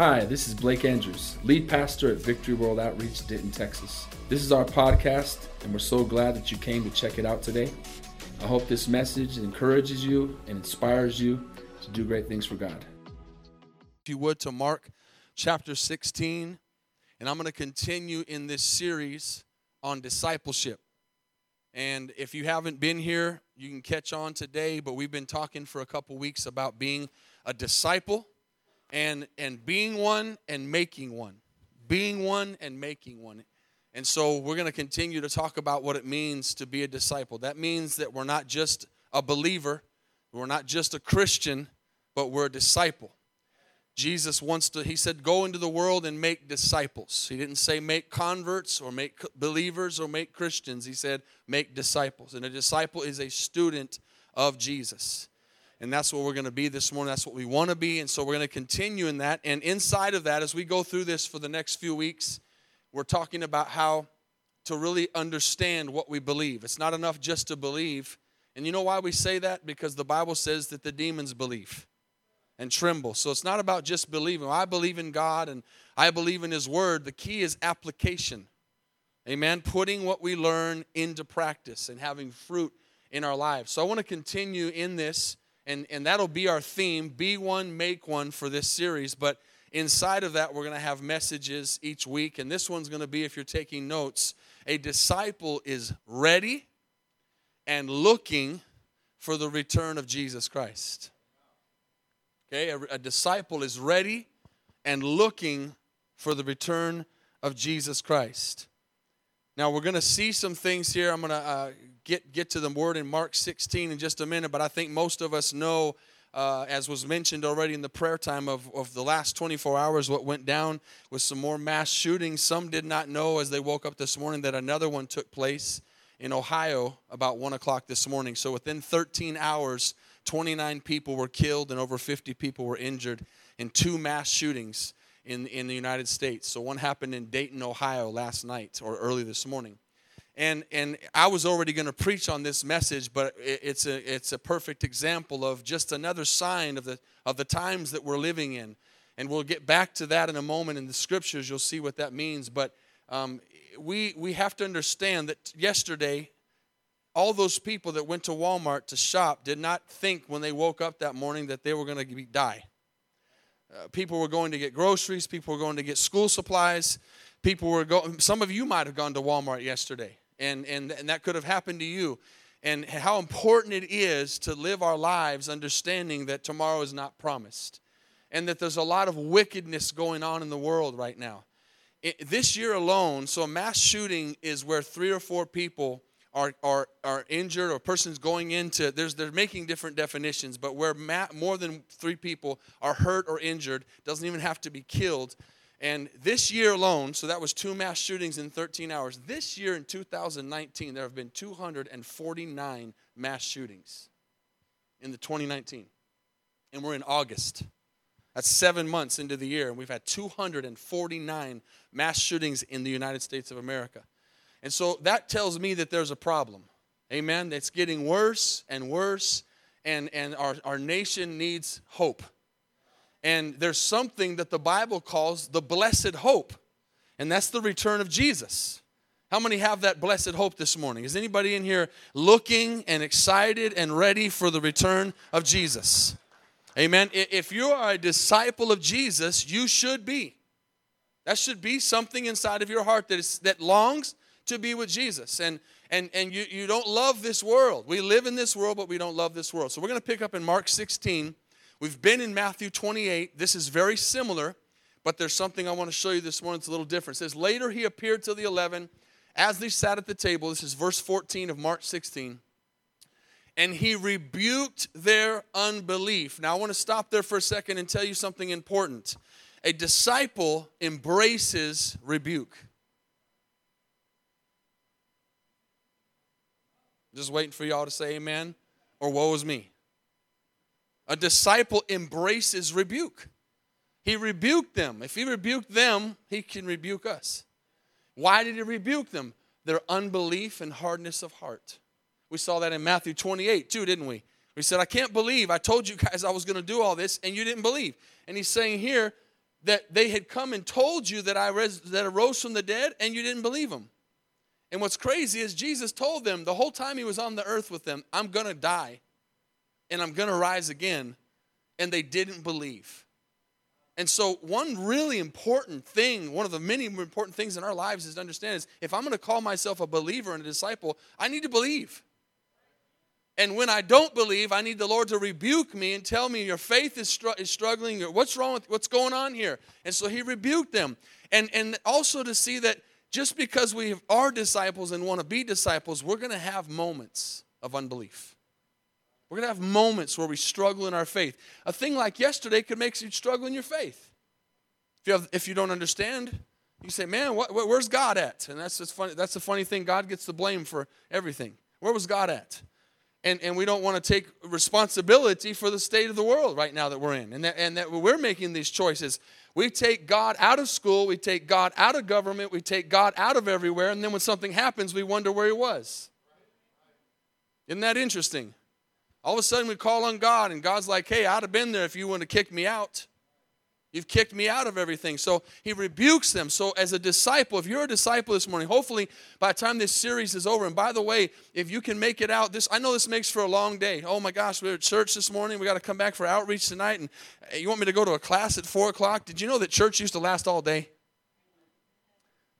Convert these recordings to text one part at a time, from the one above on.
Hi, this is Blake Andrews, lead pastor at Victory World Outreach, Denton, Texas. This is our podcast, and we're so glad that you came to check it out today. I hope this message encourages you and inspires you to do great things for God. If you would, to Mark chapter 16, and I'm going to continue in this series on discipleship. And if you haven't been here, you can catch on today, but we've been talking for a couple weeks about being a disciple and and being one and making one being one and making one. And so we're going to continue to talk about what it means to be a disciple. That means that we're not just a believer we're not just a christian but we're a disciple. Jesus wants to he said go into the world and make disciples. He didn't say make converts or make believers or make christians. He said make disciples. And a disciple is a student of jesus and that's what we're going to be this morning. That's what we want to be. And so we're going to continue in that. And inside of that, as we go through this for the next few weeks, we're talking about how to really understand what we believe. It's not enough just to believe. And you know why we say that? Because the Bible says that the demons believe and tremble. So it's not about just believing. I believe in God and I believe in His Word. The key is application. Amen. Putting what we learn into practice and having fruit in our lives. So I want to continue in this and, and that'll be our theme be one, make one for this series. But inside of that, we're going to have messages each week. And this one's going to be, if you're taking notes, a disciple is ready and looking for the return of Jesus Christ. Okay, a, a disciple is ready and looking for the return of Jesus Christ. Now, we're going to see some things here. I'm going to uh, get, get to the word in Mark 16 in just a minute, but I think most of us know, uh, as was mentioned already in the prayer time of, of the last 24 hours, what went down with some more mass shootings. Some did not know as they woke up this morning that another one took place in Ohio about 1 o'clock this morning. So within 13 hours, 29 people were killed and over 50 people were injured in two mass shootings in, in the United States. So one happened in Dayton, Ohio last night or early this morning and and I was already going to preach on this message, but it's a it's a perfect example of just another sign of the of the times that we're living in, and we'll get back to that in a moment in the scriptures. You'll see what that means, but um, we we have to understand that yesterday, all those people that went to Walmart to shop did not think when they woke up that morning that they were going to die. Uh, people were going to get groceries. People were going to get school supplies. People were going. Some of you might have gone to Walmart yesterday and, and, and that could have happened to you. And how important it is to live our lives understanding that tomorrow is not promised and that there's a lot of wickedness going on in the world right now. It, this year alone, so a mass shooting is where three or four people are, are, are injured or persons going into, there's, they're making different definitions, but where ma- more than three people are hurt or injured, doesn't even have to be killed, and this year alone, so that was two mass shootings in 13 hours. This year in 2019, there have been 249 mass shootings in the 2019. And we're in August. That's seven months into the year, and we've had 249 mass shootings in the United States of America. And so that tells me that there's a problem. Amen. It's getting worse and worse, and, and our, our nation needs hope. And there's something that the Bible calls the blessed hope, and that's the return of Jesus. How many have that blessed hope this morning? Is anybody in here looking and excited and ready for the return of Jesus? Amen. If you are a disciple of Jesus, you should be. That should be something inside of your heart that, is, that longs to be with Jesus. And, and, and you, you don't love this world. We live in this world, but we don't love this world. So we're going to pick up in Mark 16 We've been in Matthew 28. This is very similar, but there's something I want to show you this morning. It's a little different. It says, Later he appeared to the eleven as they sat at the table. This is verse 14 of Mark 16. And he rebuked their unbelief. Now, I want to stop there for a second and tell you something important. A disciple embraces rebuke. Just waiting for y'all to say amen or woe is me. A disciple embraces rebuke. He rebuked them. If he rebuked them, he can rebuke us. Why did he rebuke them? Their unbelief and hardness of heart. We saw that in Matthew 28 too, didn't we? We said, I can't believe I told you guys I was going to do all this and you didn't believe. And he's saying here, that they had come and told you that I res- that I rose from the dead and you didn't believe them. And what's crazy is Jesus told them the whole time he was on the earth with them, I'm going to die and I'm going to rise again. And they didn't believe. And so, one really important thing, one of the many important things in our lives is to understand is if I'm going to call myself a believer and a disciple, I need to believe. And when I don't believe, I need the Lord to rebuke me and tell me your faith is, str- is struggling. What's wrong with what's going on here? And so he rebuked them. And, and also to see that just because we are disciples and want to be disciples, we're going to have moments of unbelief. We're going to have moments where we struggle in our faith. A thing like yesterday could make you struggle in your faith. If you, have, if you don't understand, you say, man, what, where's God at? And that's, just funny, that's the funny thing. God gets the blame for everything. Where was God at? And, and we don't want to take responsibility for the state of the world right now that we're in. And that, and that we're making these choices. We take God out of school, we take God out of government, we take God out of everywhere, and then when something happens, we wonder where He was. Isn't that interesting? All of a sudden, we call on God, and God's like, hey, I'd have been there if you wouldn't have kicked me out. You've kicked me out of everything. So he rebukes them. So, as a disciple, if you're a disciple this morning, hopefully by the time this series is over, and by the way, if you can make it out, this I know this makes for a long day. Oh my gosh, we're at church this morning. We got to come back for outreach tonight. And uh, you want me to go to a class at four o'clock? Did you know that church used to last all day?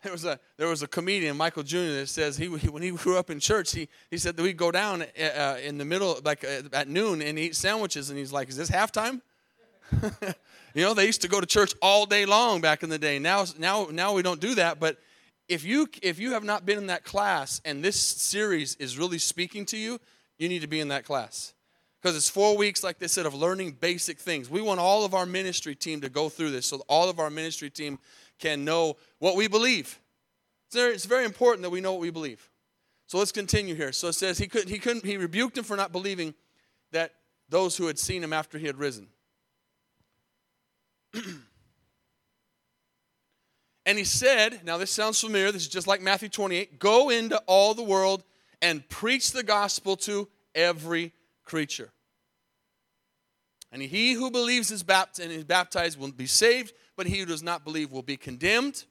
There was a there was a comedian Michael Jr. that says he, when he grew up in church he he said that we'd go down uh, uh in the middle like uh, at noon and eat sandwiches and he's like is this halftime? you know they used to go to church all day long back in the day. Now now now we don't do that. But if you if you have not been in that class and this series is really speaking to you, you need to be in that class because it's four weeks, like they said, of learning basic things. We want all of our ministry team to go through this so all of our ministry team can know what we believe. It's very important that we know what we believe. So let's continue here. So it says he couldn't, he couldn't, he rebuked him for not believing that those who had seen him after he had risen. and he said, now this sounds familiar, this is just like Matthew 28 go into all the world and preach the gospel to every creature. And he who believes is baptized and is baptized will be saved, but he who does not believe will be condemned.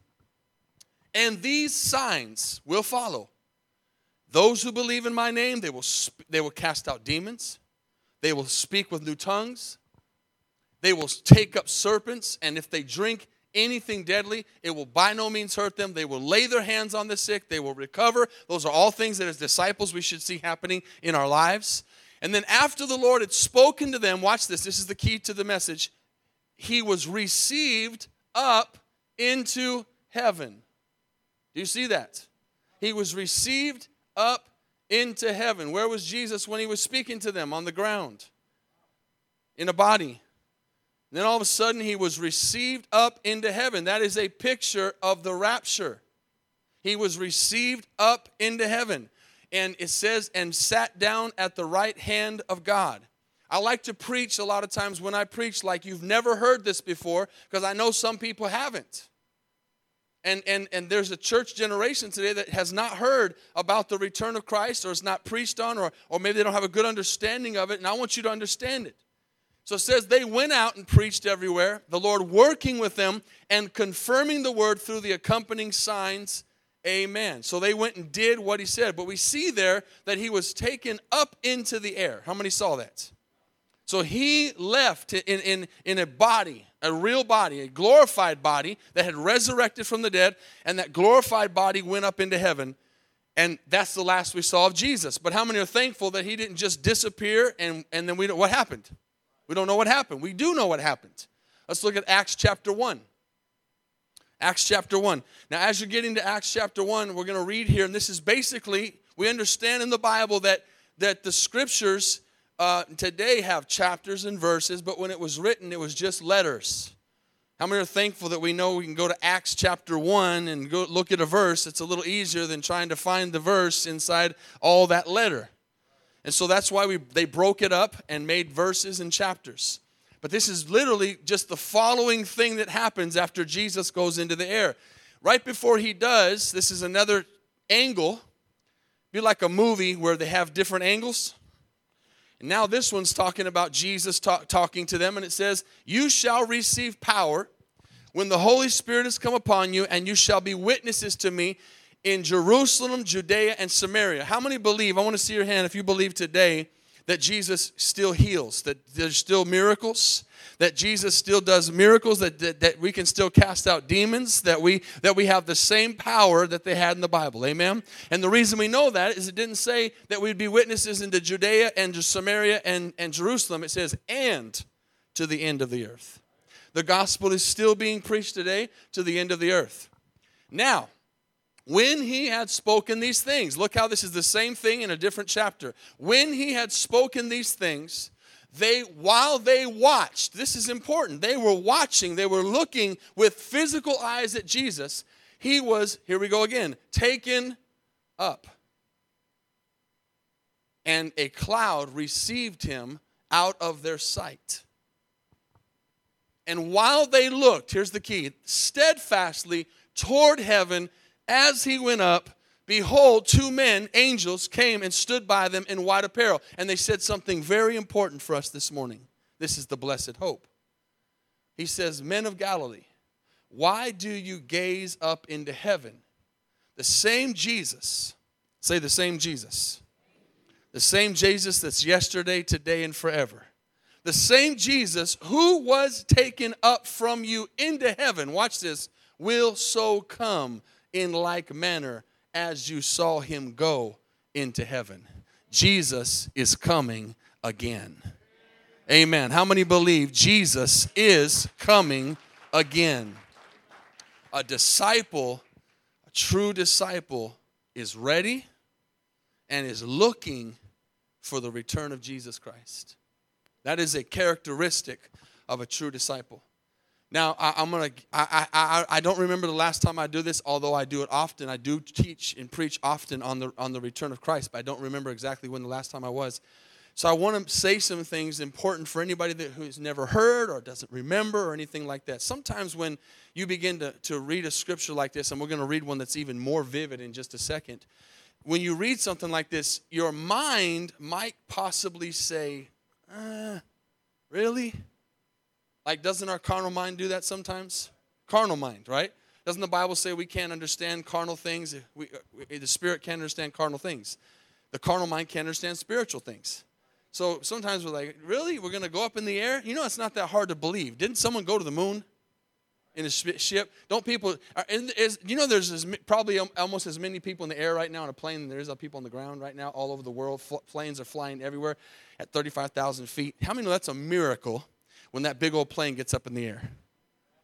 And these signs will follow. Those who believe in my name, they will, sp- they will cast out demons. They will speak with new tongues. They will take up serpents. And if they drink anything deadly, it will by no means hurt them. They will lay their hands on the sick. They will recover. Those are all things that, as disciples, we should see happening in our lives. And then, after the Lord had spoken to them, watch this, this is the key to the message he was received up into heaven. Do you see that? He was received up into heaven. Where was Jesus when he was speaking to them? On the ground, in a body. And then all of a sudden, he was received up into heaven. That is a picture of the rapture. He was received up into heaven. And it says, and sat down at the right hand of God. I like to preach a lot of times when I preach like you've never heard this before because I know some people haven't. And, and, and there's a church generation today that has not heard about the return of Christ or is not preached on or, or maybe they don't have a good understanding of it. And I want you to understand it. So it says they went out and preached everywhere, the Lord working with them and confirming the word through the accompanying signs. Amen. So they went and did what he said. But we see there that he was taken up into the air. How many saw that? So he left in, in, in a body, a real body, a glorified body that had resurrected from the dead, and that glorified body went up into heaven. And that's the last we saw of Jesus. But how many are thankful that he didn't just disappear and, and then we don't, what happened? We don't know what happened. We do know what happened. Let's look at Acts chapter 1. Acts chapter 1. Now, as you're getting to Acts chapter 1, we're going to read here, and this is basically, we understand in the Bible that, that the scriptures uh, today have chapters and verses, but when it was written, it was just letters. How many are thankful that we know we can go to Acts chapter 1 and go look at a verse? It's a little easier than trying to find the verse inside all that letter. And so that's why we, they broke it up and made verses and chapters. But this is literally just the following thing that happens after Jesus goes into the air. Right before he does, this is another angle. Be like a movie where they have different angles. And now this one's talking about Jesus talk, talking to them, and it says, You shall receive power when the Holy Spirit has come upon you, and you shall be witnesses to me in Jerusalem, Judea, and Samaria. How many believe? I want to see your hand if you believe today that Jesus still heals, that there's still miracles, that Jesus still does miracles, that, that, that, we can still cast out demons, that we that we have the same power that they had in the Bible. Amen. And the reason we know that is it didn't say that we'd be witnesses into Judea and Samaria and, and Jerusalem. It says, and to the end of the earth. The gospel is still being preached today to the end of the earth. Now, when he had spoken these things, look how this is the same thing in a different chapter. When he had spoken these things, they while they watched, this is important. They were watching, they were looking with physical eyes at Jesus. He was, here we go again, taken up. And a cloud received him out of their sight. And while they looked, here's the key steadfastly toward heaven as he went up, behold, two men, angels, came and stood by them in white apparel. And they said something very important for us this morning. This is the blessed hope. He says, Men of Galilee, why do you gaze up into heaven? The same Jesus, say the same Jesus, the same Jesus that's yesterday, today, and forever the same Jesus who was taken up from you into heaven, watch this, will so come in like manner as you saw him go into heaven. Jesus is coming again. Amen. How many believe Jesus is coming again? A disciple, a true disciple, is ready and is looking for the return of Jesus Christ. That is a characteristic of a true disciple. Now, I, am gonna. I, I I don't remember the last time I do this, although I do it often. I do teach and preach often on the on the return of Christ, but I don't remember exactly when the last time I was. So I want to say some things important for anybody that who's never heard or doesn't remember or anything like that. Sometimes when you begin to, to read a scripture like this, and we're going to read one that's even more vivid in just a second, when you read something like this, your mind might possibly say, uh, really? Like, doesn't our carnal mind do that sometimes? Carnal mind, right? Doesn't the Bible say we can't understand carnal things? We, we, the spirit can't understand carnal things. The carnal mind can't understand spiritual things. So sometimes we're like, really? We're going to go up in the air? You know, it's not that hard to believe. Didn't someone go to the moon in a ship? Don't people, are, is, you know, there's as, probably almost as many people in the air right now in a plane than there is people on the ground right now all over the world. planes are flying everywhere at 35,000 feet. How many know that's a miracle when that big old plane gets up in the air?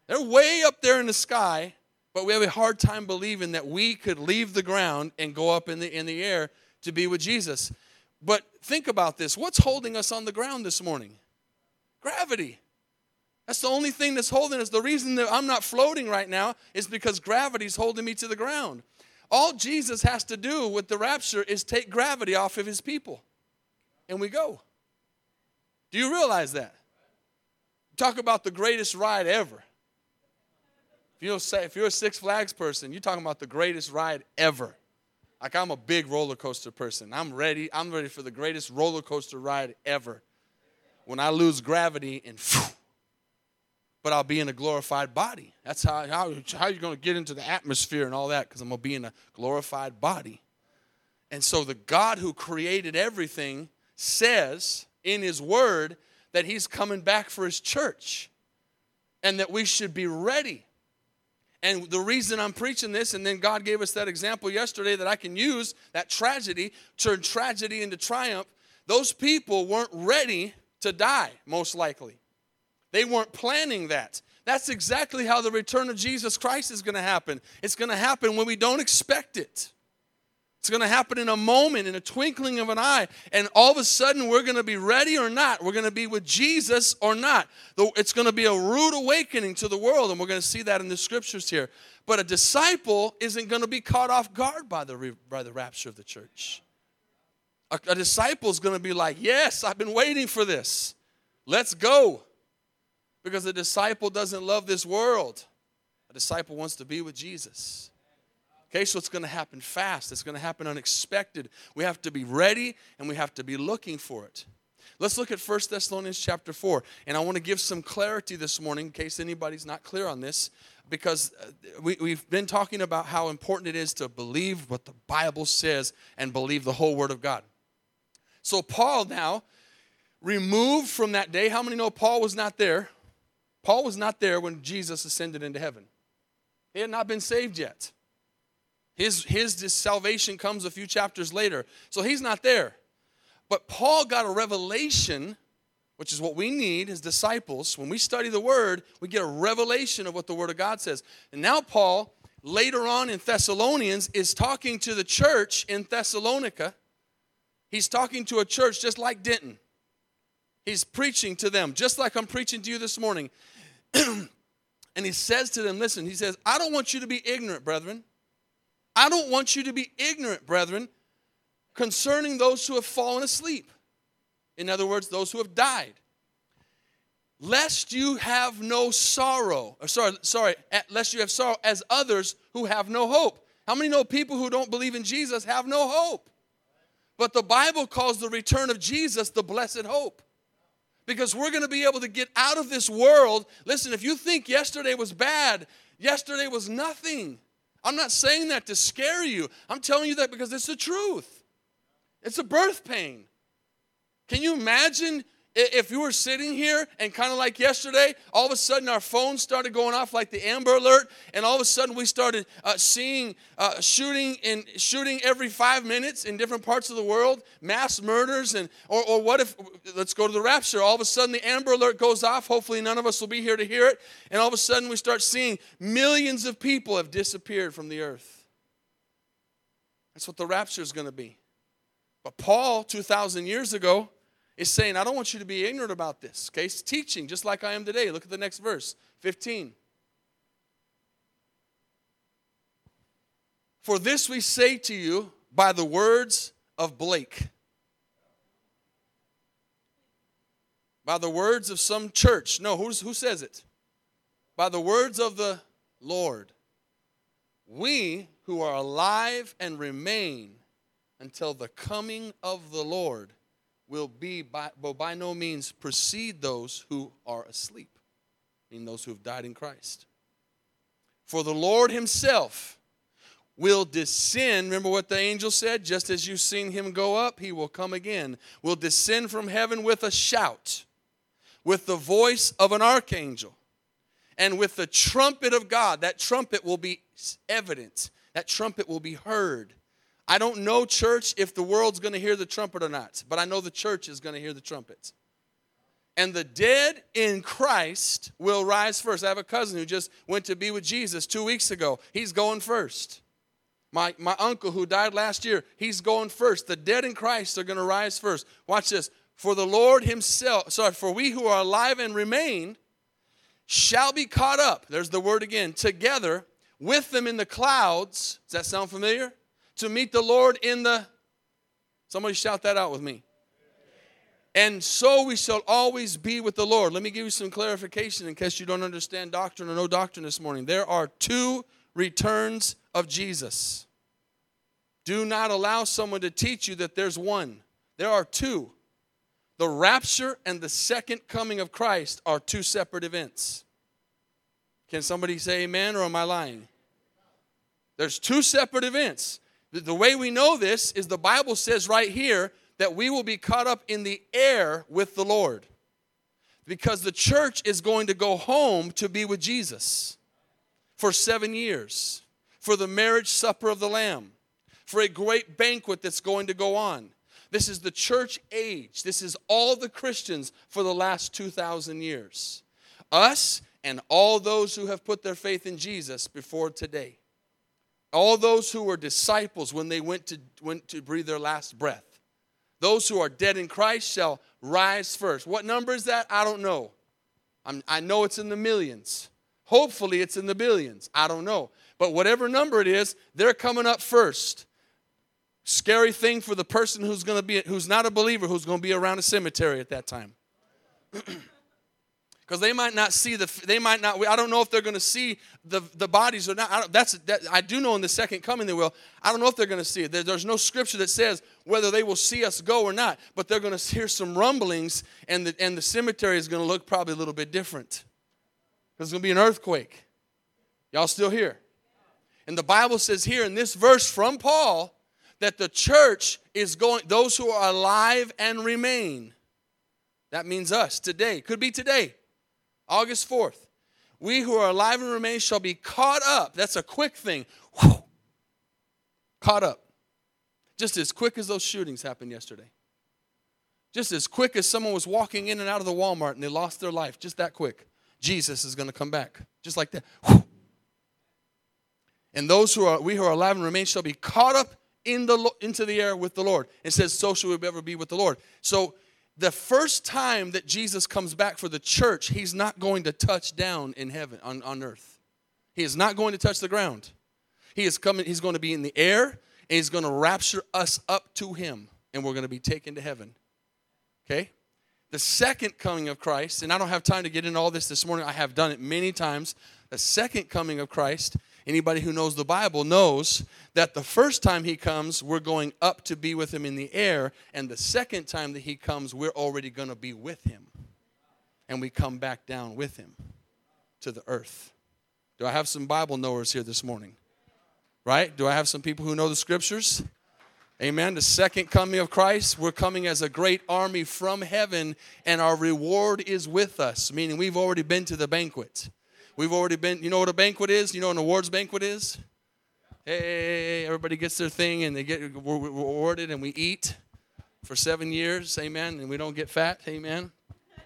They're way up there in the sky, but we have a hard time believing that we could leave the ground and go up in the, in the air to be with Jesus. But think about this what's holding us on the ground this morning? Gravity. That's the only thing that's holding us. The reason that I'm not floating right now is because gravity's holding me to the ground. All Jesus has to do with the rapture is take gravity off of his people. And we go. Do you realize that? Talk about the greatest ride ever. If you're, if you're a Six Flags person, you're talking about the greatest ride ever. Like I'm a big roller coaster person. I'm ready. I'm ready for the greatest roller coaster ride ever. When I lose gravity and but I'll be in a glorified body. That's how how, how you're going to get into the atmosphere and all that because I'm going to be in a glorified body. And so the God who created everything says in his word that he's coming back for his church and that we should be ready. And the reason I'm preaching this, and then God gave us that example yesterday that I can use, that tragedy, turn tragedy into triumph. Those people weren't ready to die, most likely. They weren't planning that. That's exactly how the return of Jesus Christ is going to happen. It's going to happen when we don't expect it. It's going to happen in a moment, in a twinkling of an eye. And all of a sudden, we're going to be ready or not. We're going to be with Jesus or not. It's going to be a rude awakening to the world. And we're going to see that in the scriptures here. But a disciple isn't going to be caught off guard by the, by the rapture of the church. A, a disciple is going to be like, Yes, I've been waiting for this. Let's go. Because a disciple doesn't love this world, a disciple wants to be with Jesus. Okay, so it's going to happen fast. It's going to happen unexpected. We have to be ready and we have to be looking for it. Let's look at 1 Thessalonians chapter 4. And I want to give some clarity this morning in case anybody's not clear on this, because uh, we, we've been talking about how important it is to believe what the Bible says and believe the whole Word of God. So, Paul now, removed from that day, how many know Paul was not there? Paul was not there when Jesus ascended into heaven. He had not been saved yet. His, his salvation comes a few chapters later. So he's not there. But Paul got a revelation, which is what we need as disciples. When we study the Word, we get a revelation of what the Word of God says. And now, Paul, later on in Thessalonians, is talking to the church in Thessalonica. He's talking to a church just like Denton. He's preaching to them, just like I'm preaching to you this morning. and he says to them, Listen, he says, I don't want you to be ignorant, brethren. I don't want you to be ignorant, brethren, concerning those who have fallen asleep. In other words, those who have died. Lest you have no sorrow, or sorry, sorry, lest you have sorrow as others who have no hope. How many know people who don't believe in Jesus have no hope? But the Bible calls the return of Jesus the blessed hope. Because we're going to be able to get out of this world. Listen, if you think yesterday was bad, yesterday was nothing. I'm not saying that to scare you. I'm telling you that because it's the truth. It's a birth pain. Can you imagine if you were sitting here and kind of like yesterday, all of a sudden our phones started going off like the Amber Alert, and all of a sudden we started uh, seeing uh, shooting in shooting every five minutes in different parts of the world, mass murders, and or, or what if let's go to the rapture? All of a sudden the Amber Alert goes off. Hopefully none of us will be here to hear it, and all of a sudden we start seeing millions of people have disappeared from the earth. That's what the rapture is going to be. But Paul, two thousand years ago is saying, I don't want you to be ignorant about this. Okay, it's teaching just like I am today. Look at the next verse 15. For this we say to you by the words of Blake. By the words of some church. No, who's, who says it? By the words of the Lord. We who are alive and remain until the coming of the Lord will be by, will by no means precede those who are asleep, meaning those who have died in Christ. For the Lord Himself will descend. Remember what the angel said? Just as you've seen Him go up, He will come again. Will descend from heaven with a shout, with the voice of an archangel, and with the trumpet of God. That trumpet will be evident, that trumpet will be heard I don't know, church, if the world's going to hear the trumpet or not, but I know the church is going to hear the trumpet. And the dead in Christ will rise first. I have a cousin who just went to be with Jesus two weeks ago. He's going first. My, my uncle who died last year, he's going first. The dead in Christ are going to rise first. Watch this. For the Lord Himself, sorry, for we who are alive and remain shall be caught up. There's the word again. Together with them in the clouds. Does that sound familiar? To meet the Lord in the. Somebody shout that out with me. And so we shall always be with the Lord. Let me give you some clarification in case you don't understand doctrine or no doctrine this morning. There are two returns of Jesus. Do not allow someone to teach you that there's one. There are two. The rapture and the second coming of Christ are two separate events. Can somebody say amen or am I lying? There's two separate events. The way we know this is the Bible says right here that we will be caught up in the air with the Lord. Because the church is going to go home to be with Jesus for seven years, for the marriage supper of the Lamb, for a great banquet that's going to go on. This is the church age. This is all the Christians for the last 2,000 years. Us and all those who have put their faith in Jesus before today all those who were disciples when they went to, went to breathe their last breath. Those who are dead in Christ shall rise first. What number is that? I don't know. I'm, i know it's in the millions. Hopefully, it's in the billions. I don't know. But whatever number it is, they're coming up first. Scary thing for the person who's going to be who's not a believer who's going to be around a cemetery at that time. because they might not see the they might not i don't know if they're going to see the, the bodies or not. I that's that, i do know in the second coming they will. I don't know if they're going to see it. There, there's no scripture that says whether they will see us go or not but they're going to hear some rumblings and the, and the cemetery is going to look probably a little bit different. Because it's going to be an earthquake. Y'all still here? And the bible says here in this verse from paul that the church is going those who are alive and remain that means us today could be today August 4th. We who are alive and remain shall be caught up. That's a quick thing. Whew. Caught up. Just as quick as those shootings happened yesterday. Just as quick as someone was walking in and out of the Walmart and they lost their life. Just that quick. Jesus is going to come back. Just like that. Whew. And those who are we who are alive and remain shall be caught up in the into the air with the Lord. It says, so shall we ever be with the Lord. So the first time that Jesus comes back for the church, he's not going to touch down in heaven, on, on earth. He is not going to touch the ground. He is coming, he's going to be in the air, and he's going to rapture us up to him, and we're going to be taken to heaven. Okay? The second coming of Christ, and I don't have time to get into all this this morning, I have done it many times. The second coming of Christ Anybody who knows the Bible knows that the first time he comes, we're going up to be with him in the air, and the second time that he comes, we're already going to be with him. And we come back down with him to the earth. Do I have some Bible knowers here this morning? Right? Do I have some people who know the scriptures? Amen. The second coming of Christ, we're coming as a great army from heaven, and our reward is with us, meaning we've already been to the banquet. We've already been, you know what a banquet is? You know what an awards banquet is? Hey, everybody gets their thing and they get rewarded and we eat for seven years, amen, and we don't get fat, amen.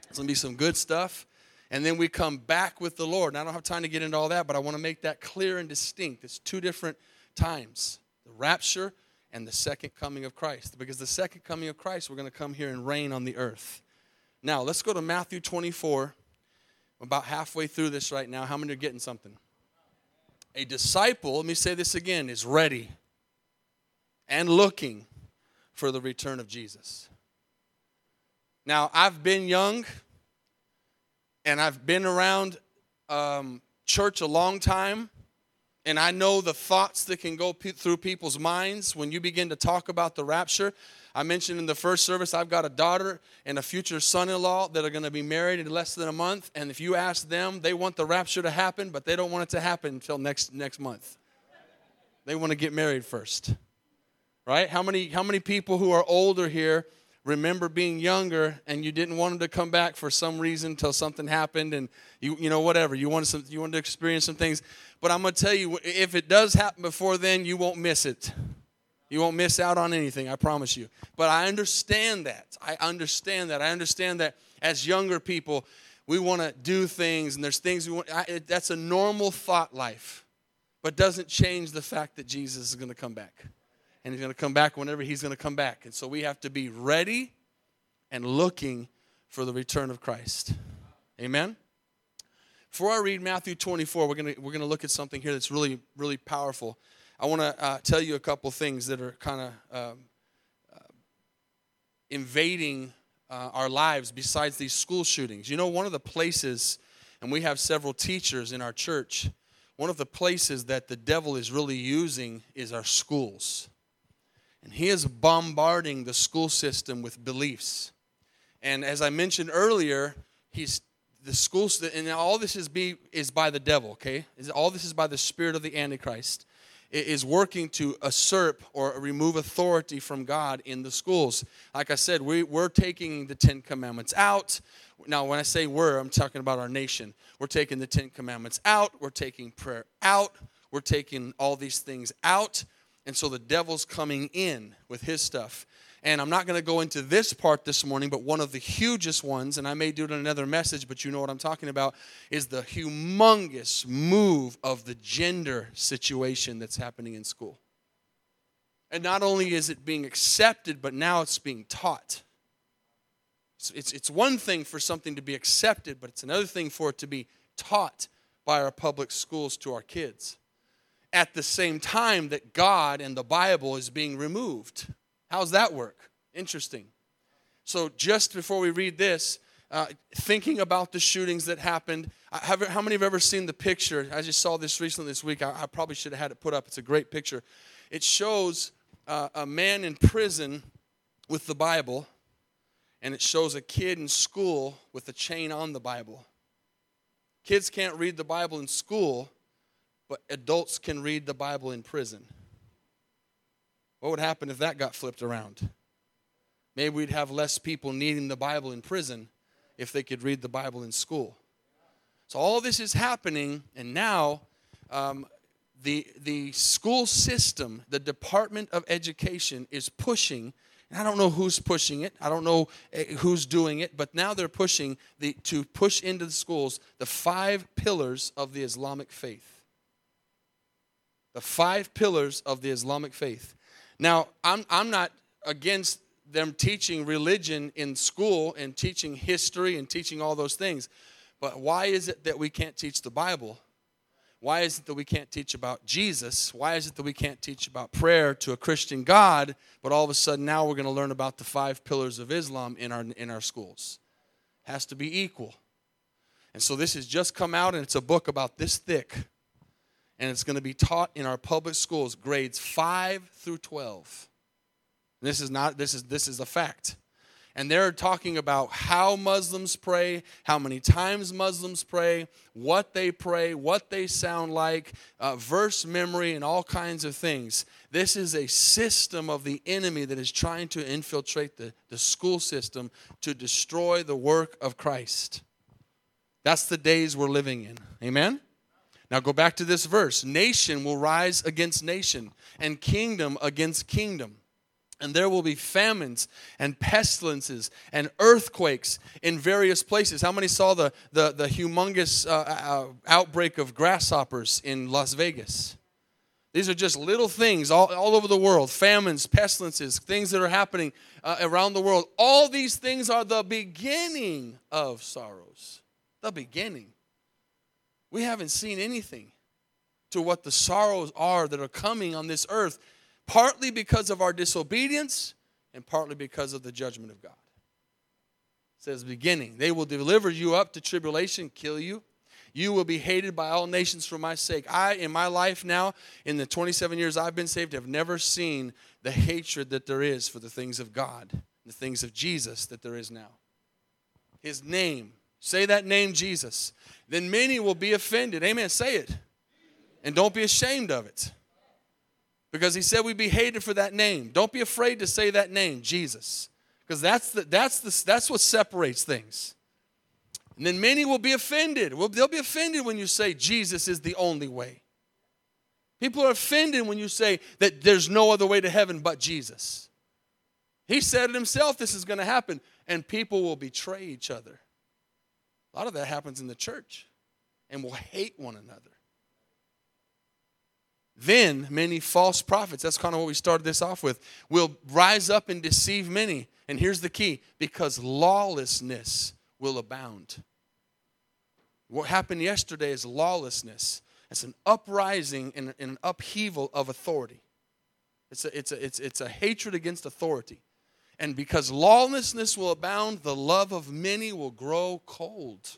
It's gonna be some good stuff. And then we come back with the Lord. And I don't have time to get into all that, but I want to make that clear and distinct. It's two different times the rapture and the second coming of Christ. Because the second coming of Christ, we're to come here and reign on the earth. Now, let's go to Matthew 24 I'm about halfway through this right now. How many are getting something? A disciple, let me say this again, is ready and looking for the return of Jesus. Now, I've been young and I've been around um, church a long time, and I know the thoughts that can go through people's minds when you begin to talk about the rapture. I mentioned in the first service, I've got a daughter and a future son in law that are going to be married in less than a month. And if you ask them, they want the rapture to happen, but they don't want it to happen until next, next month. They want to get married first. Right? How many, how many people who are older here remember being younger and you didn't want them to come back for some reason until something happened and you, you know, whatever. You wanted, some, you wanted to experience some things. But I'm going to tell you, if it does happen before then, you won't miss it. You won't miss out on anything, I promise you. But I understand that. I understand that. I understand that as younger people, we want to do things and there's things we want. I, that's a normal thought life, but doesn't change the fact that Jesus is going to come back. And he's going to come back whenever he's going to come back. And so we have to be ready and looking for the return of Christ. Amen? Before I read Matthew 24, we're going to, we're going to look at something here that's really, really powerful. I want to uh, tell you a couple things that are kind of um, uh, invading uh, our lives besides these school shootings. You know, one of the places, and we have several teachers in our church, one of the places that the devil is really using is our schools. And he is bombarding the school system with beliefs. And as I mentioned earlier, he's the schools and all this is be is by the devil okay all this is by the spirit of the antichrist It is working to usurp or remove authority from God in the schools. Like I said, we, we're taking the Ten Commandments out. Now, when I say we're, I'm talking about our nation. We're taking the Ten Commandments out, we're taking prayer out, we're taking all these things out. And so the devil's coming in with his stuff. And I'm not going to go into this part this morning, but one of the hugest ones, and I may do it in another message, but you know what I'm talking about, is the humongous move of the gender situation that's happening in school. And not only is it being accepted, but now it's being taught. So it's, it's one thing for something to be accepted, but it's another thing for it to be taught by our public schools to our kids. At the same time that God and the Bible is being removed. How's that work? Interesting. So, just before we read this, uh, thinking about the shootings that happened. Have, how many have ever seen the picture? I just saw this recently this week. I, I probably should have had it put up. It's a great picture. It shows uh, a man in prison with the Bible, and it shows a kid in school with a chain on the Bible. Kids can't read the Bible in school, but adults can read the Bible in prison. What would happen if that got flipped around? Maybe we'd have less people needing the Bible in prison if they could read the Bible in school. So all this is happening, and now um, the, the school system, the Department of Education, is pushing. And I don't know who's pushing it. I don't know eh, who's doing it, but now they're pushing the, to push into the schools the five pillars of the Islamic faith. The five pillars of the Islamic faith. Now, I'm, I'm not against them teaching religion in school and teaching history and teaching all those things, but why is it that we can't teach the Bible? Why is it that we can't teach about Jesus? Why is it that we can't teach about prayer to a Christian God, but all of a sudden now we're going to learn about the five pillars of Islam in our, in our schools? Has to be equal. And so this has just come out, and it's a book about this thick. And it's going to be taught in our public schools, grades 5 through 12. This is not, this is, this is a fact and they're talking about how Muslims pray, how many times Muslims pray, what they pray, what they sound like, uh, verse memory, and all kinds of things. This is a system of the enemy that is trying to infiltrate the, the school system to destroy the work of Christ. That's the days we're living in. Amen? Now go back to this verse Nation will rise against nation, and kingdom against kingdom and there will be famines and pestilences and earthquakes in various places. How many saw the, the, the humongous uh, uh, outbreak of grasshoppers in Las Vegas? These are just little things all, all over the world famines, pestilences, things that are happening uh, around the world. All these things are the beginning of sorrows. The beginning. We haven't seen anything to what the sorrows are that are coming on this earth partly because of our disobedience and partly because of the judgment of God. It says, beginning, they will deliver you up to tribulation, kill you. You will be hated by all nations for my sake. I, in my life now, in the 27 years I've been saved, have never seen the hatred that there is for the things of God, the things of Jesus that there is now. His name, say that name, Jesus. Then many will be offended. Amen. Say it. And don't be ashamed of it. Because he said we'd be hated for that name. Don't be afraid to say that name, Jesus. Because that's, the, that's, the, that's what separates things. And then many will be offended. Well, they'll be offended when you say Jesus is the only way. People are offended when you say that there's no other way to heaven but Jesus. He said it himself, this is going to happen, and people will betray each other. A lot of that happens in the church and we'll hate one another. Then many false prophets, that's kind of what we started this off with, will rise up and deceive many. And here's the key because lawlessness will abound. What happened yesterday is lawlessness. It's an uprising and an upheaval of authority. It's a, it's, a, it's, it's a hatred against authority. And because lawlessness will abound, the love of many will grow cold.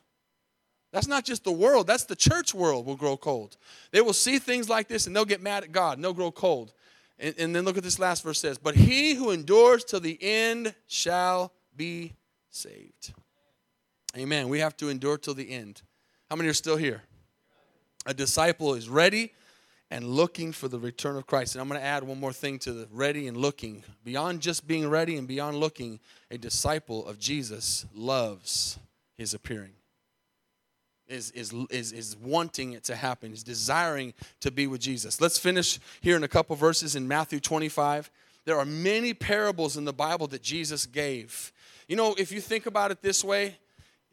That's not just the world, that's the church world will grow cold. They will see things like this and they'll get mad at God and they'll grow cold. And, and then look at this last verse says, But he who endures till the end shall be saved. Amen. We have to endure till the end. How many are still here? A disciple is ready and looking for the return of Christ. And I'm going to add one more thing to the ready and looking. Beyond just being ready and beyond looking, a disciple of Jesus loves his appearing is, is, is, is wanting it to happen, is desiring to be with Jesus. Let's finish here in a couple verses in Matthew 25. There are many parables in the Bible that Jesus gave. You know, if you think about it this way,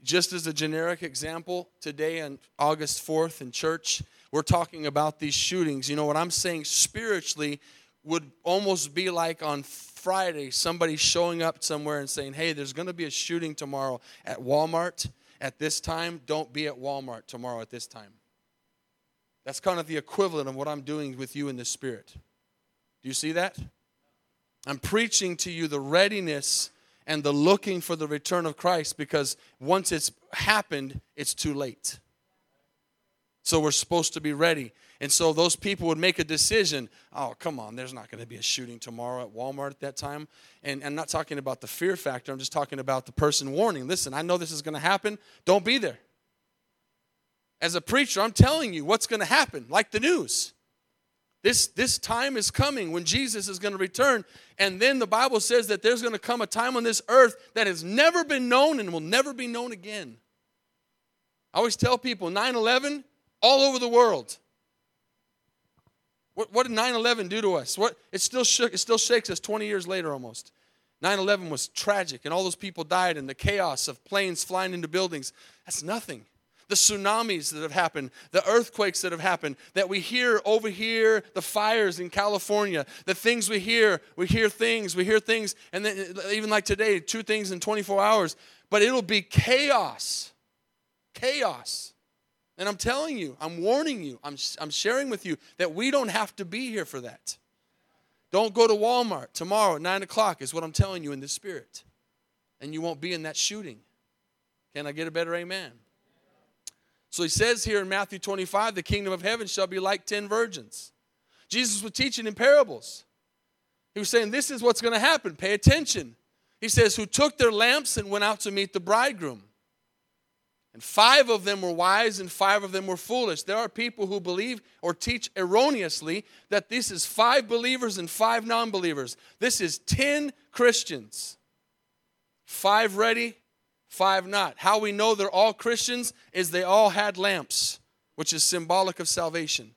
just as a generic example, today on August 4th in church, we're talking about these shootings. You know, what I'm saying spiritually would almost be like on Friday, somebody showing up somewhere and saying, Hey, there's going to be a shooting tomorrow at Walmart at this time, don't be at Walmart tomorrow at this time. That's kind of the equivalent of what I'm doing with you in the Spirit. Do you see that? I'm preaching to you the readiness and the looking for the return of Christ because once it's happened, it's too late. So we're supposed to be ready. And so those people would make a decision oh, come on, there's not going to be a shooting tomorrow at Walmart at that time. And I'm not talking about the fear factor, I'm just talking about the person warning listen, I know this is going to happen, don't be there. As a preacher, I'm telling you what's going to happen, like the news. This, this time is coming when Jesus is going to return. And then the Bible says that there's going to come a time on this earth that has never been known and will never be known again. I always tell people 9 11, all over the world. What, what did 9 11 do to us? What, it, still shook, it still shakes us 20 years later almost. 9 11 was tragic, and all those people died, and the chaos of planes flying into buildings. That's nothing the tsunamis that have happened, the earthquakes that have happened, that we hear over here, the fires in California, the things we hear, we hear things, we hear things, and then even like today, two things in 24 hours, but it'll be chaos. Chaos. And I'm telling you, I'm warning you, I'm, I'm sharing with you that we don't have to be here for that. Don't go to Walmart tomorrow at 9 o'clock, is what I'm telling you in the spirit. And you won't be in that shooting. Can I get a better amen? So he says here in Matthew 25, the kingdom of heaven shall be like 10 virgins. Jesus was teaching in parables. He was saying, This is what's going to happen. Pay attention. He says, Who took their lamps and went out to meet the bridegroom. And five of them were wise and five of them were foolish. There are people who believe or teach erroneously that this is five believers and five non believers. This is 10 Christians. Five ready, five not. How we know they're all Christians is they all had lamps, which is symbolic of salvation.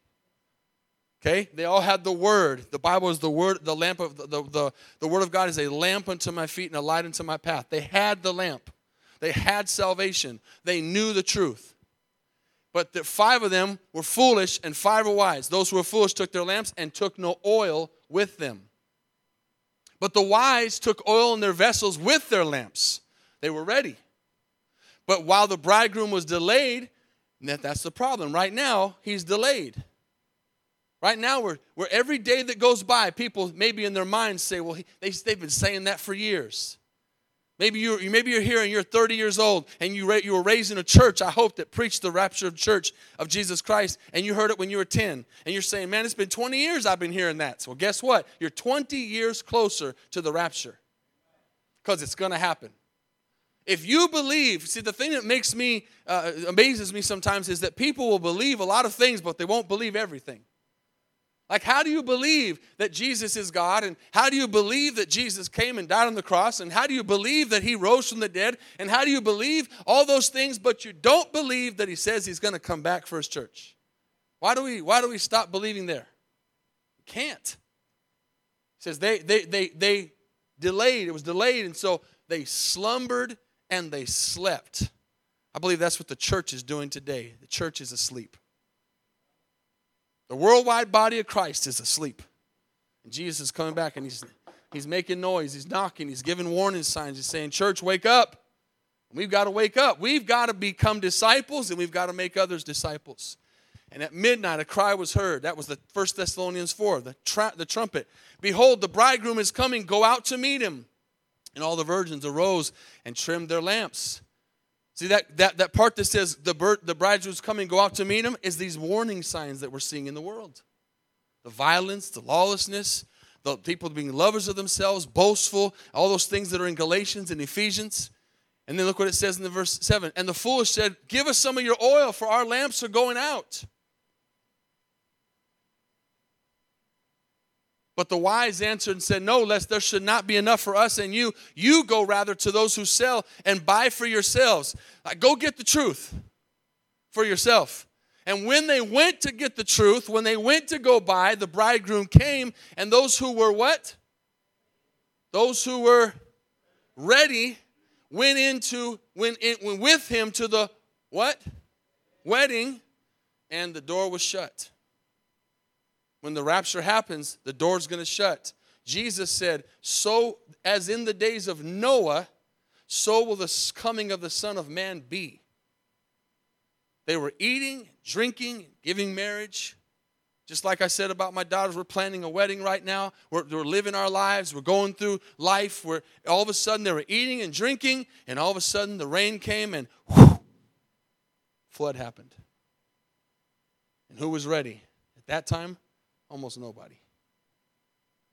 Okay? They all had the word. The Bible is the word, the lamp of the, the, the, the word of God is a lamp unto my feet and a light unto my path. They had the lamp. They had salvation. They knew the truth. But the five of them were foolish and five were wise. Those who were foolish took their lamps and took no oil with them. But the wise took oil in their vessels with their lamps. They were ready. But while the bridegroom was delayed, that, that's the problem. Right now, he's delayed. Right now, we're, we're every day that goes by, people maybe in their minds say, well, he, they, they've been saying that for years. Maybe you're, maybe you're here and you're 30 years old and you, you were raised in a church, I hope, that preached the rapture of church of Jesus Christ and you heard it when you were 10. And you're saying, man, it's been 20 years I've been hearing that. So guess what? You're 20 years closer to the rapture because it's going to happen. If you believe, see, the thing that makes me, uh, amazes me sometimes is that people will believe a lot of things, but they won't believe everything. Like, how do you believe that Jesus is God? And how do you believe that Jesus came and died on the cross? And how do you believe that he rose from the dead? And how do you believe all those things, but you don't believe that he says he's going to come back for his church? Why do we, why do we stop believing there? Can't. He says they, they, they, they delayed, it was delayed, and so they slumbered and they slept. I believe that's what the church is doing today. The church is asleep. The worldwide body of Christ is asleep. And Jesus is coming back and he's, he's making noise, he's knocking, he's giving warning signs. He's saying, Church, wake up. We've got to wake up. We've got to become disciples and we've got to make others disciples. And at midnight, a cry was heard. That was the First Thessalonians 4, the, tra- the trumpet. Behold, the bridegroom is coming. Go out to meet him. And all the virgins arose and trimmed their lamps. See that, that, that part that says the, bird, the bridegroom's coming, go out to meet him, is these warning signs that we're seeing in the world. The violence, the lawlessness, the people being lovers of themselves, boastful, all those things that are in Galatians and Ephesians. And then look what it says in the verse 7. And the foolish said, Give us some of your oil, for our lamps are going out. But the wise answered and said, No, lest there should not be enough for us and you. You go rather to those who sell and buy for yourselves. Uh, go get the truth for yourself. And when they went to get the truth, when they went to go buy, the bridegroom came, and those who were what? Those who were ready went into went, in, went with him to the what? Wedding, and the door was shut when the rapture happens, the door's going to shut. Jesus said, So as in the days of Noah, so will the coming of the Son of Man be. They were eating, drinking, giving marriage, Just like I said about my daughters, we're planning a wedding right now. We're, we're living our lives. We're going through life. Where all of a sudden they were eating and drinking, and all of a sudden the rain came and whew, flood happened. And who was ready? At that time, almost nobody.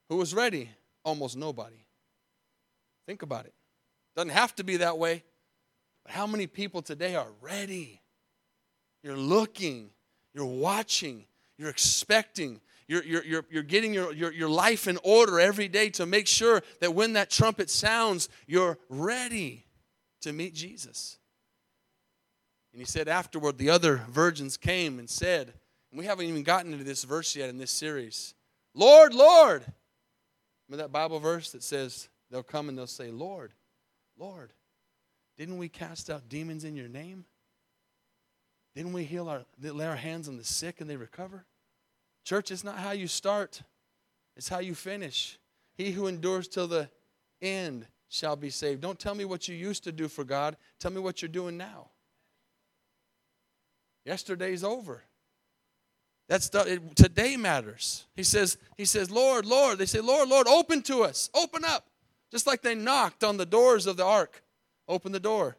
Who was ready? Almost nobody. Think about it. Doesn't have to be that way. But how many people today are ready? You're looking, you're watching, you're expecting, you're, you're, you're, you're getting your, your, your life in order every day to make sure that when that trumpet sounds, you're ready to meet Jesus. And he said afterward, the other virgins came and said, we haven't even gotten into this verse yet in this series Lord, Lord. Remember that Bible verse that says, they'll come and they'll say, Lord, Lord, didn't we cast out demons in your name? Didn't we heal our, lay our hands on the sick and they recover? Church, it's not how you start, it's how you finish. He who endures till the end shall be saved. Don't tell me what you used to do for God, tell me what you're doing now. Yesterday's over. That's the, it, today matters. He says, he says, Lord, Lord. They say, Lord, Lord, open to us. Open up. Just like they knocked on the doors of the ark. Open the door.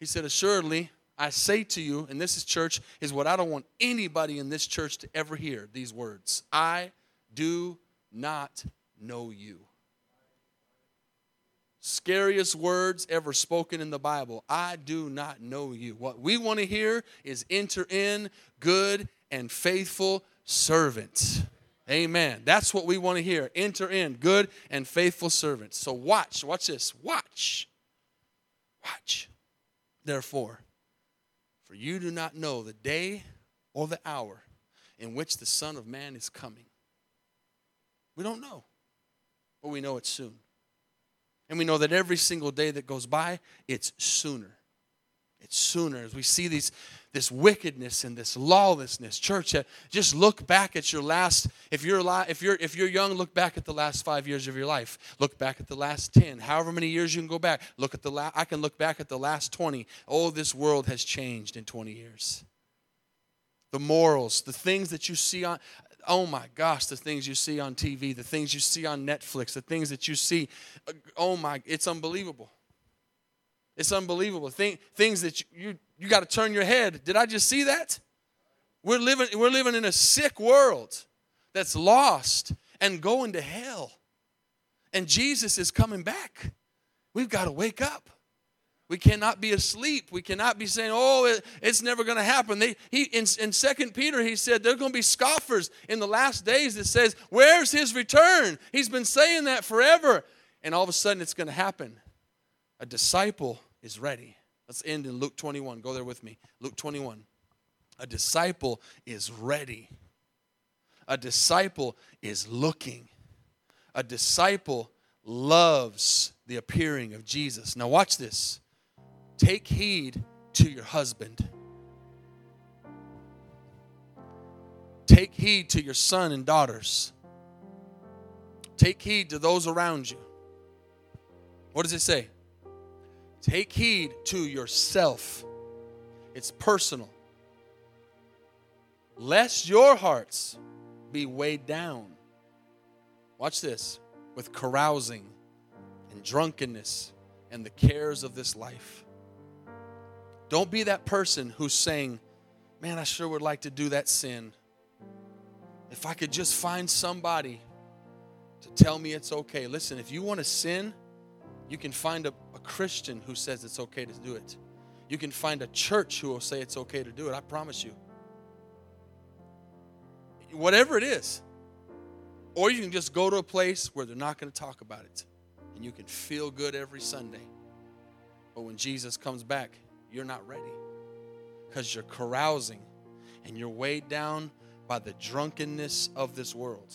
He said, Assuredly, I say to you, and this is church, is what I don't want anybody in this church to ever hear these words I do not know you. Scariest words ever spoken in the Bible. I do not know you. What we want to hear is enter in, good and faithful servant. Amen. That's what we want to hear. Enter in, good and faithful servant. So watch, watch this. Watch. Watch. Therefore, for you do not know the day or the hour in which the Son of Man is coming. We don't know, but we know it's soon. And we know that every single day that goes by, it's sooner. It's sooner. As we see these this wickedness and this lawlessness. Church uh, just look back at your last if you're alive, if you're if you're young look back at the last five years of your life. Look back at the last 10 however many years you can go back. Look at the last i can look back at the last 20 oh this world has changed in 20 years. The morals the things that you see on oh my gosh the things you see on tv the things you see on netflix the things that you see uh, oh my it's unbelievable it's unbelievable. Think, things that you, you, you got to turn your head. Did I just see that? We're living, we're living in a sick world that's lost and going to hell. And Jesus is coming back. We've got to wake up. We cannot be asleep. We cannot be saying, "Oh, it, it's never going to happen." They, he in, in Second Peter, he said there's going to be scoffers in the last days that says, "Where's his return?" He's been saying that forever, and all of a sudden it's going to happen. A disciple is ready. Let's end in Luke 21. Go there with me. Luke 21. A disciple is ready. A disciple is looking. A disciple loves the appearing of Jesus. Now, watch this. Take heed to your husband. Take heed to your son and daughters. Take heed to those around you. What does it say? Take heed to yourself. It's personal. Lest your hearts be weighed down. Watch this with carousing and drunkenness and the cares of this life. Don't be that person who's saying, Man, I sure would like to do that sin. If I could just find somebody to tell me it's okay. Listen, if you want to sin, you can find a, Christian who says it's okay to do it. You can find a church who will say it's okay to do it. I promise you. Whatever it is. Or you can just go to a place where they're not going to talk about it. And you can feel good every Sunday. But when Jesus comes back, you're not ready. Because you're carousing and you're weighed down by the drunkenness of this world.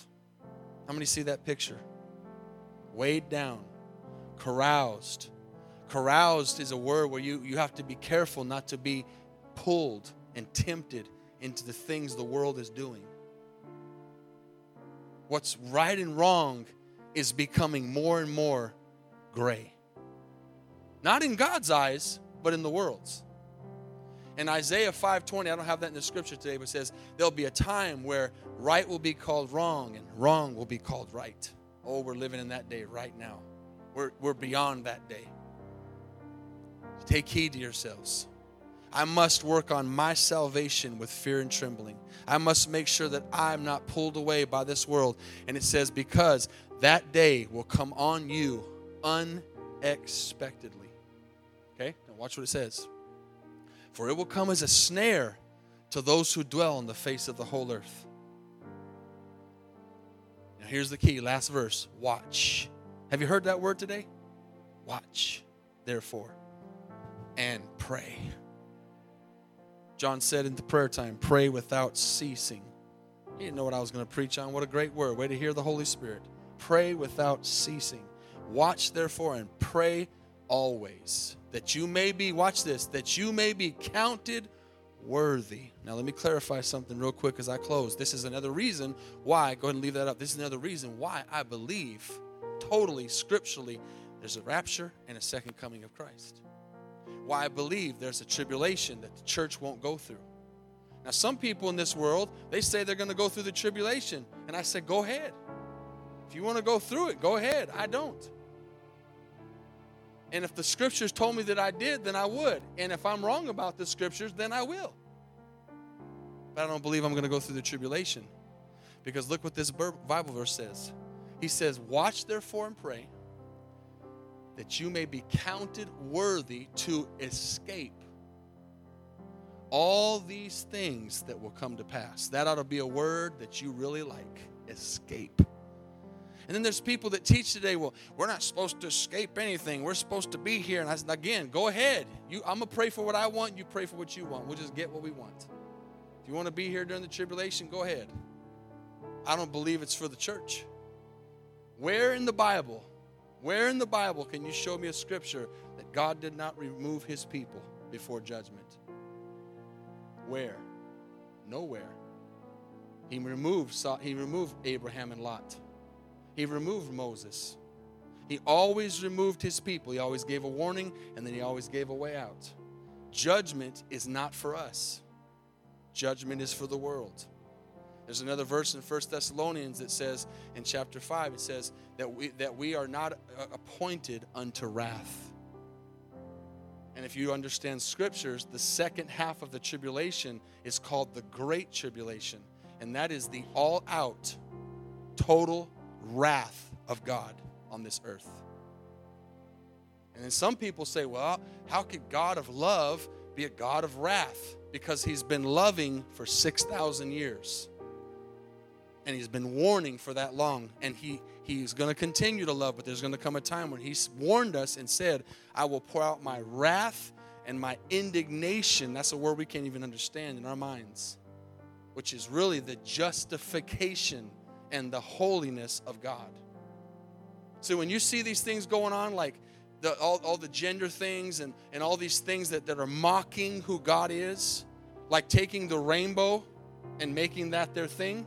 How many see that picture? Weighed down caroused. Caroused is a word where you, you have to be careful not to be pulled and tempted into the things the world is doing. What's right and wrong is becoming more and more gray. Not in God's eyes, but in the world's. In Isaiah 5:20, I don't have that in the scripture today, but it says there'll be a time where right will be called wrong and wrong will be called right. Oh, we're living in that day right now. We're, we're beyond that day. Take heed to yourselves. I must work on my salvation with fear and trembling. I must make sure that I'm not pulled away by this world. And it says, because that day will come on you unexpectedly. Okay? Now watch what it says. For it will come as a snare to those who dwell on the face of the whole earth. Now here's the key, last verse. Watch. Have you heard that word today? Watch, therefore, and pray. John said in the prayer time, pray without ceasing. He didn't know what I was going to preach on. What a great word. Way to hear the Holy Spirit. Pray without ceasing. Watch therefore and pray always that you may be, watch this, that you may be counted worthy. Now, let me clarify something real quick as I close. This is another reason why, go ahead and leave that up. This is another reason why I believe totally scripturally there's a rapture and a second coming of Christ why I believe there's a tribulation that the church won't go through. Now, some people in this world, they say they're going to go through the tribulation. And I said, go ahead. If you want to go through it, go ahead. I don't. And if the scriptures told me that I did, then I would. And if I'm wrong about the scriptures, then I will. But I don't believe I'm going to go through the tribulation. Because look what this Bible verse says. He says, Watch therefore and pray that you may be counted worthy to escape all these things that will come to pass. That ought to be a word that you really like escape. And then there's people that teach today, well, we're not supposed to escape anything. We're supposed to be here. And I said, again, go ahead. You, I'm going to pray for what I want. You pray for what you want. We'll just get what we want. If you want to be here during the tribulation, go ahead. I don't believe it's for the church. Where in the Bible where in the Bible can you show me a scripture that God did not remove his people before judgment? Where? Nowhere. He removed, he removed Abraham and Lot. He removed Moses. He always removed his people. He always gave a warning and then he always gave a way out. Judgment is not for us, judgment is for the world. There's another verse in 1 Thessalonians that says, in chapter 5, it says that we, that we are not uh, appointed unto wrath. And if you understand scriptures, the second half of the tribulation is called the Great Tribulation. And that is the all out, total wrath of God on this earth. And then some people say, well, how could God of love be a God of wrath? Because he's been loving for 6,000 years and he's been warning for that long. And he he's going to continue to love but there's going to come a time when he's warned us and said i will pour out my wrath and my indignation. That's a word we can't even understand in our minds which is really the justification and the holiness of god. So when you see these things going on like the, all, all the gender things and, and all these things that, that are mocking who god is like taking the rainbow and making that their thing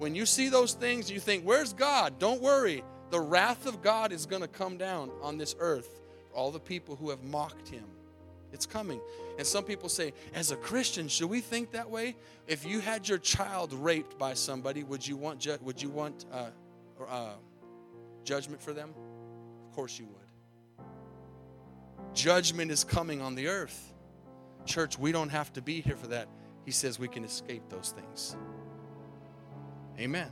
when you see those things, you think, Where's God? Don't worry. The wrath of God is going to come down on this earth for all the people who have mocked him. It's coming. And some people say, as a Christian, should we think that way? If you had your child raped by somebody, would you want, ju- would you want uh, uh, judgment for them? Of course you would. Judgment is coming on the earth. Church, we don't have to be here for that. He says we can escape those things. Amen.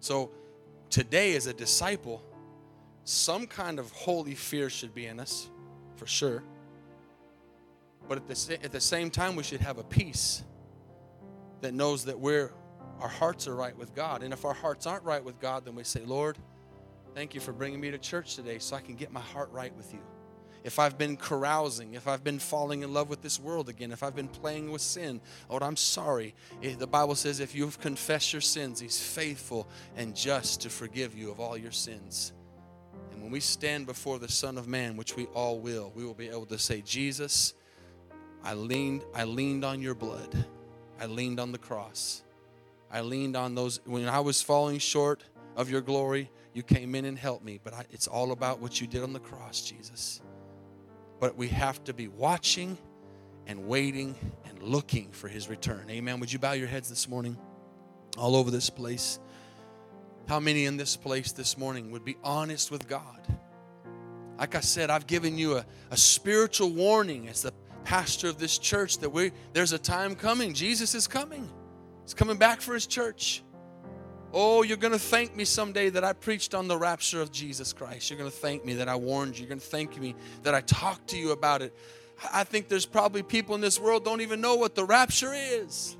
So today, as a disciple, some kind of holy fear should be in us, for sure. But at the, at the same time, we should have a peace that knows that we're our hearts are right with God. And if our hearts aren't right with God, then we say, Lord, thank you for bringing me to church today so I can get my heart right with you if I've been carousing, if I've been falling in love with this world again, if I've been playing with sin, Lord, I'm sorry. The Bible says if you've confessed your sins, He's faithful and just to forgive you of all your sins. And when we stand before the Son of Man, which we all will, we will be able to say, Jesus, I leaned, I leaned on your blood. I leaned on the cross. I leaned on those when I was falling short of your glory. You came in and helped me, but I, it's all about what you did on the cross, Jesus. But we have to be watching and waiting and looking for his return. Amen. Would you bow your heads this morning? All over this place. How many in this place this morning would be honest with God? Like I said, I've given you a, a spiritual warning as the pastor of this church that we there's a time coming. Jesus is coming. He's coming back for his church. Oh, you're going to thank me someday that I preached on the rapture of Jesus Christ. You're going to thank me that I warned you. You're going to thank me that I talked to you about it. I think there's probably people in this world don't even know what the rapture is.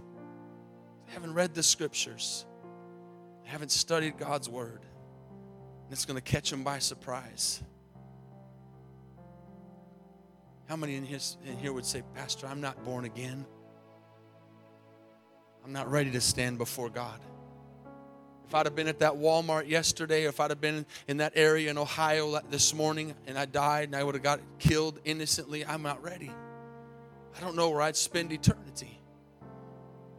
They haven't read the scriptures. They haven't studied God's word. And it's going to catch them by surprise. How many in, in here would say, Pastor, I'm not born again? I'm not ready to stand before God. If I'd have been at that Walmart yesterday, if I'd have been in that area in Ohio this morning and I died and I would have got killed innocently, I'm not ready. I don't know where I'd spend eternity.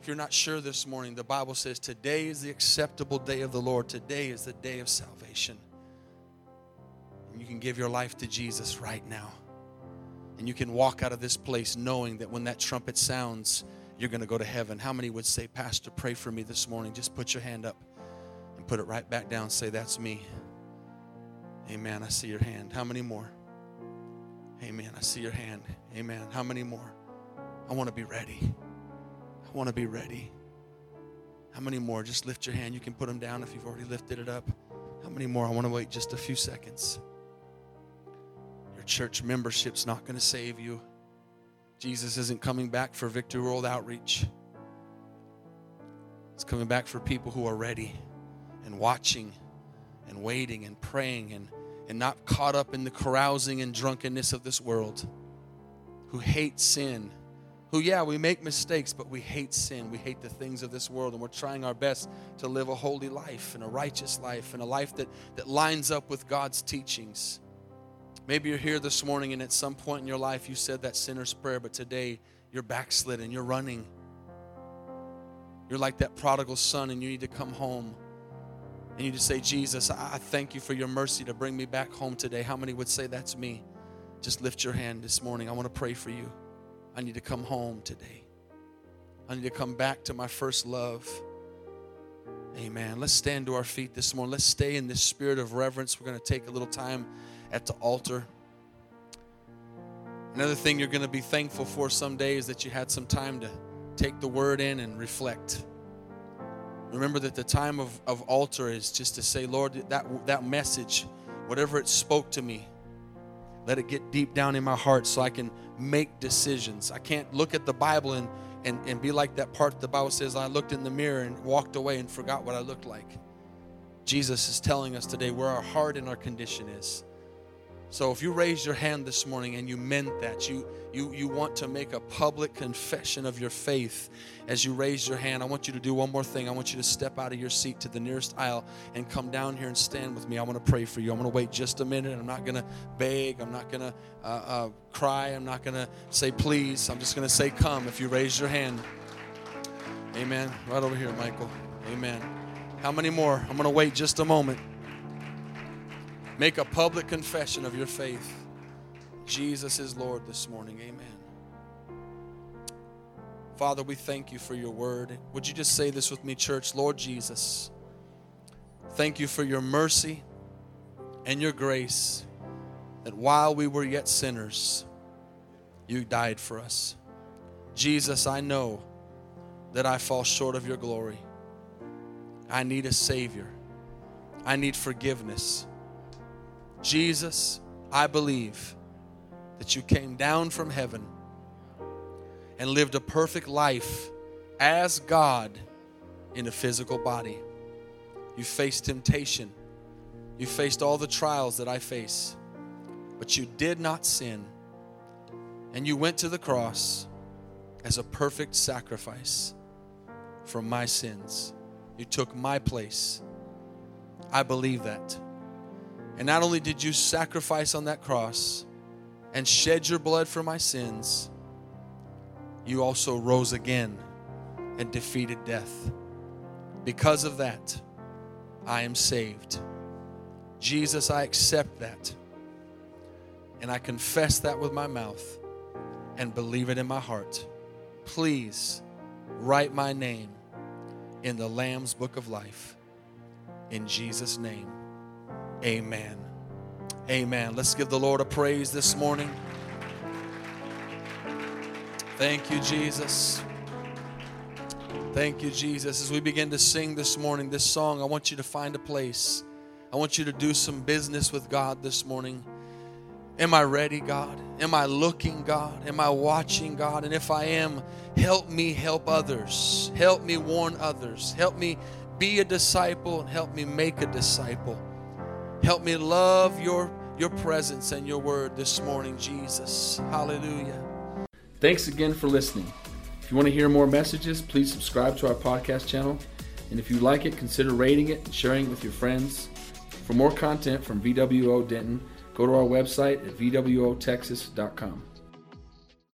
If you're not sure this morning, the Bible says today is the acceptable day of the Lord. Today is the day of salvation. And you can give your life to Jesus right now. And you can walk out of this place knowing that when that trumpet sounds, you're going to go to heaven. How many would say, Pastor, pray for me this morning? Just put your hand up and put it right back down. Say, That's me. Amen. I see your hand. How many more? Amen. I see your hand. Amen. How many more? I want to be ready. I want to be ready. How many more? Just lift your hand. You can put them down if you've already lifted it up. How many more? I want to wait just a few seconds. Your church membership's not going to save you. Jesus isn't coming back for Victory World Outreach. It's coming back for people who are ready and watching and waiting and praying and, and not caught up in the carousing and drunkenness of this world, who hate sin, who, yeah, we make mistakes, but we hate sin. We hate the things of this world, and we're trying our best to live a holy life and a righteous life and a life that, that lines up with God's teachings. Maybe you're here this morning, and at some point in your life, you said that sinner's prayer, but today you're backslidden, you're running. You're like that prodigal son, and you need to come home. And you just say, Jesus, I thank you for your mercy to bring me back home today. How many would say that's me? Just lift your hand this morning. I want to pray for you. I need to come home today. I need to come back to my first love. Amen. Let's stand to our feet this morning. Let's stay in this spirit of reverence. We're going to take a little time at the altar. Another thing you're going to be thankful for someday is that you had some time to take the word in and reflect. Remember that the time of, of altar is just to say, Lord, that, that message, whatever it spoke to me, let it get deep down in my heart so I can make decisions. I can't look at the Bible and, and, and be like that part the Bible says, I looked in the mirror and walked away and forgot what I looked like. Jesus is telling us today where our heart and our condition is. So if you raised your hand this morning and you meant that, you, you, you want to make a public confession of your faith as you raise your hand, I want you to do one more thing. I want you to step out of your seat to the nearest aisle and come down here and stand with me. I want to pray for you. I'm going to wait just a minute. I'm not going to beg. I'm not going to uh, uh, cry. I'm not going to say please. I'm just going to say come if you raise your hand. Amen. Right over here, Michael. Amen. How many more? I'm going to wait just a moment. Make a public confession of your faith. Jesus is Lord this morning. Amen. Father, we thank you for your word. Would you just say this with me, church? Lord Jesus, thank you for your mercy and your grace that while we were yet sinners, you died for us. Jesus, I know that I fall short of your glory. I need a Savior, I need forgiveness. Jesus, I believe that you came down from heaven and lived a perfect life as God in a physical body. You faced temptation. You faced all the trials that I face. But you did not sin. And you went to the cross as a perfect sacrifice for my sins. You took my place. I believe that. And not only did you sacrifice on that cross and shed your blood for my sins, you also rose again and defeated death. Because of that, I am saved. Jesus, I accept that. and I confess that with my mouth and believe it in my heart. Please write my name in the Lamb's book of life. In Jesus' name, amen. Amen. Let's give the Lord a praise this morning. Thank you, Jesus. Thank you, Jesus. As we begin to sing this morning, this song, I want you to find a place. I want you to do some business with God this morning. Am I ready, God? Am I looking, God? Am I watching, God? And if I am, help me help others. Help me warn others. Help me be a disciple and help me make a disciple. Help me love your, your presence and your word this morning, Jesus. Hallelujah. Thanks again for listening. If you want to hear more messages, please subscribe to our podcast channel. And if you like it, consider rating it and sharing it with your friends. For more content from VWO Denton, go to our website at vwotexas.com.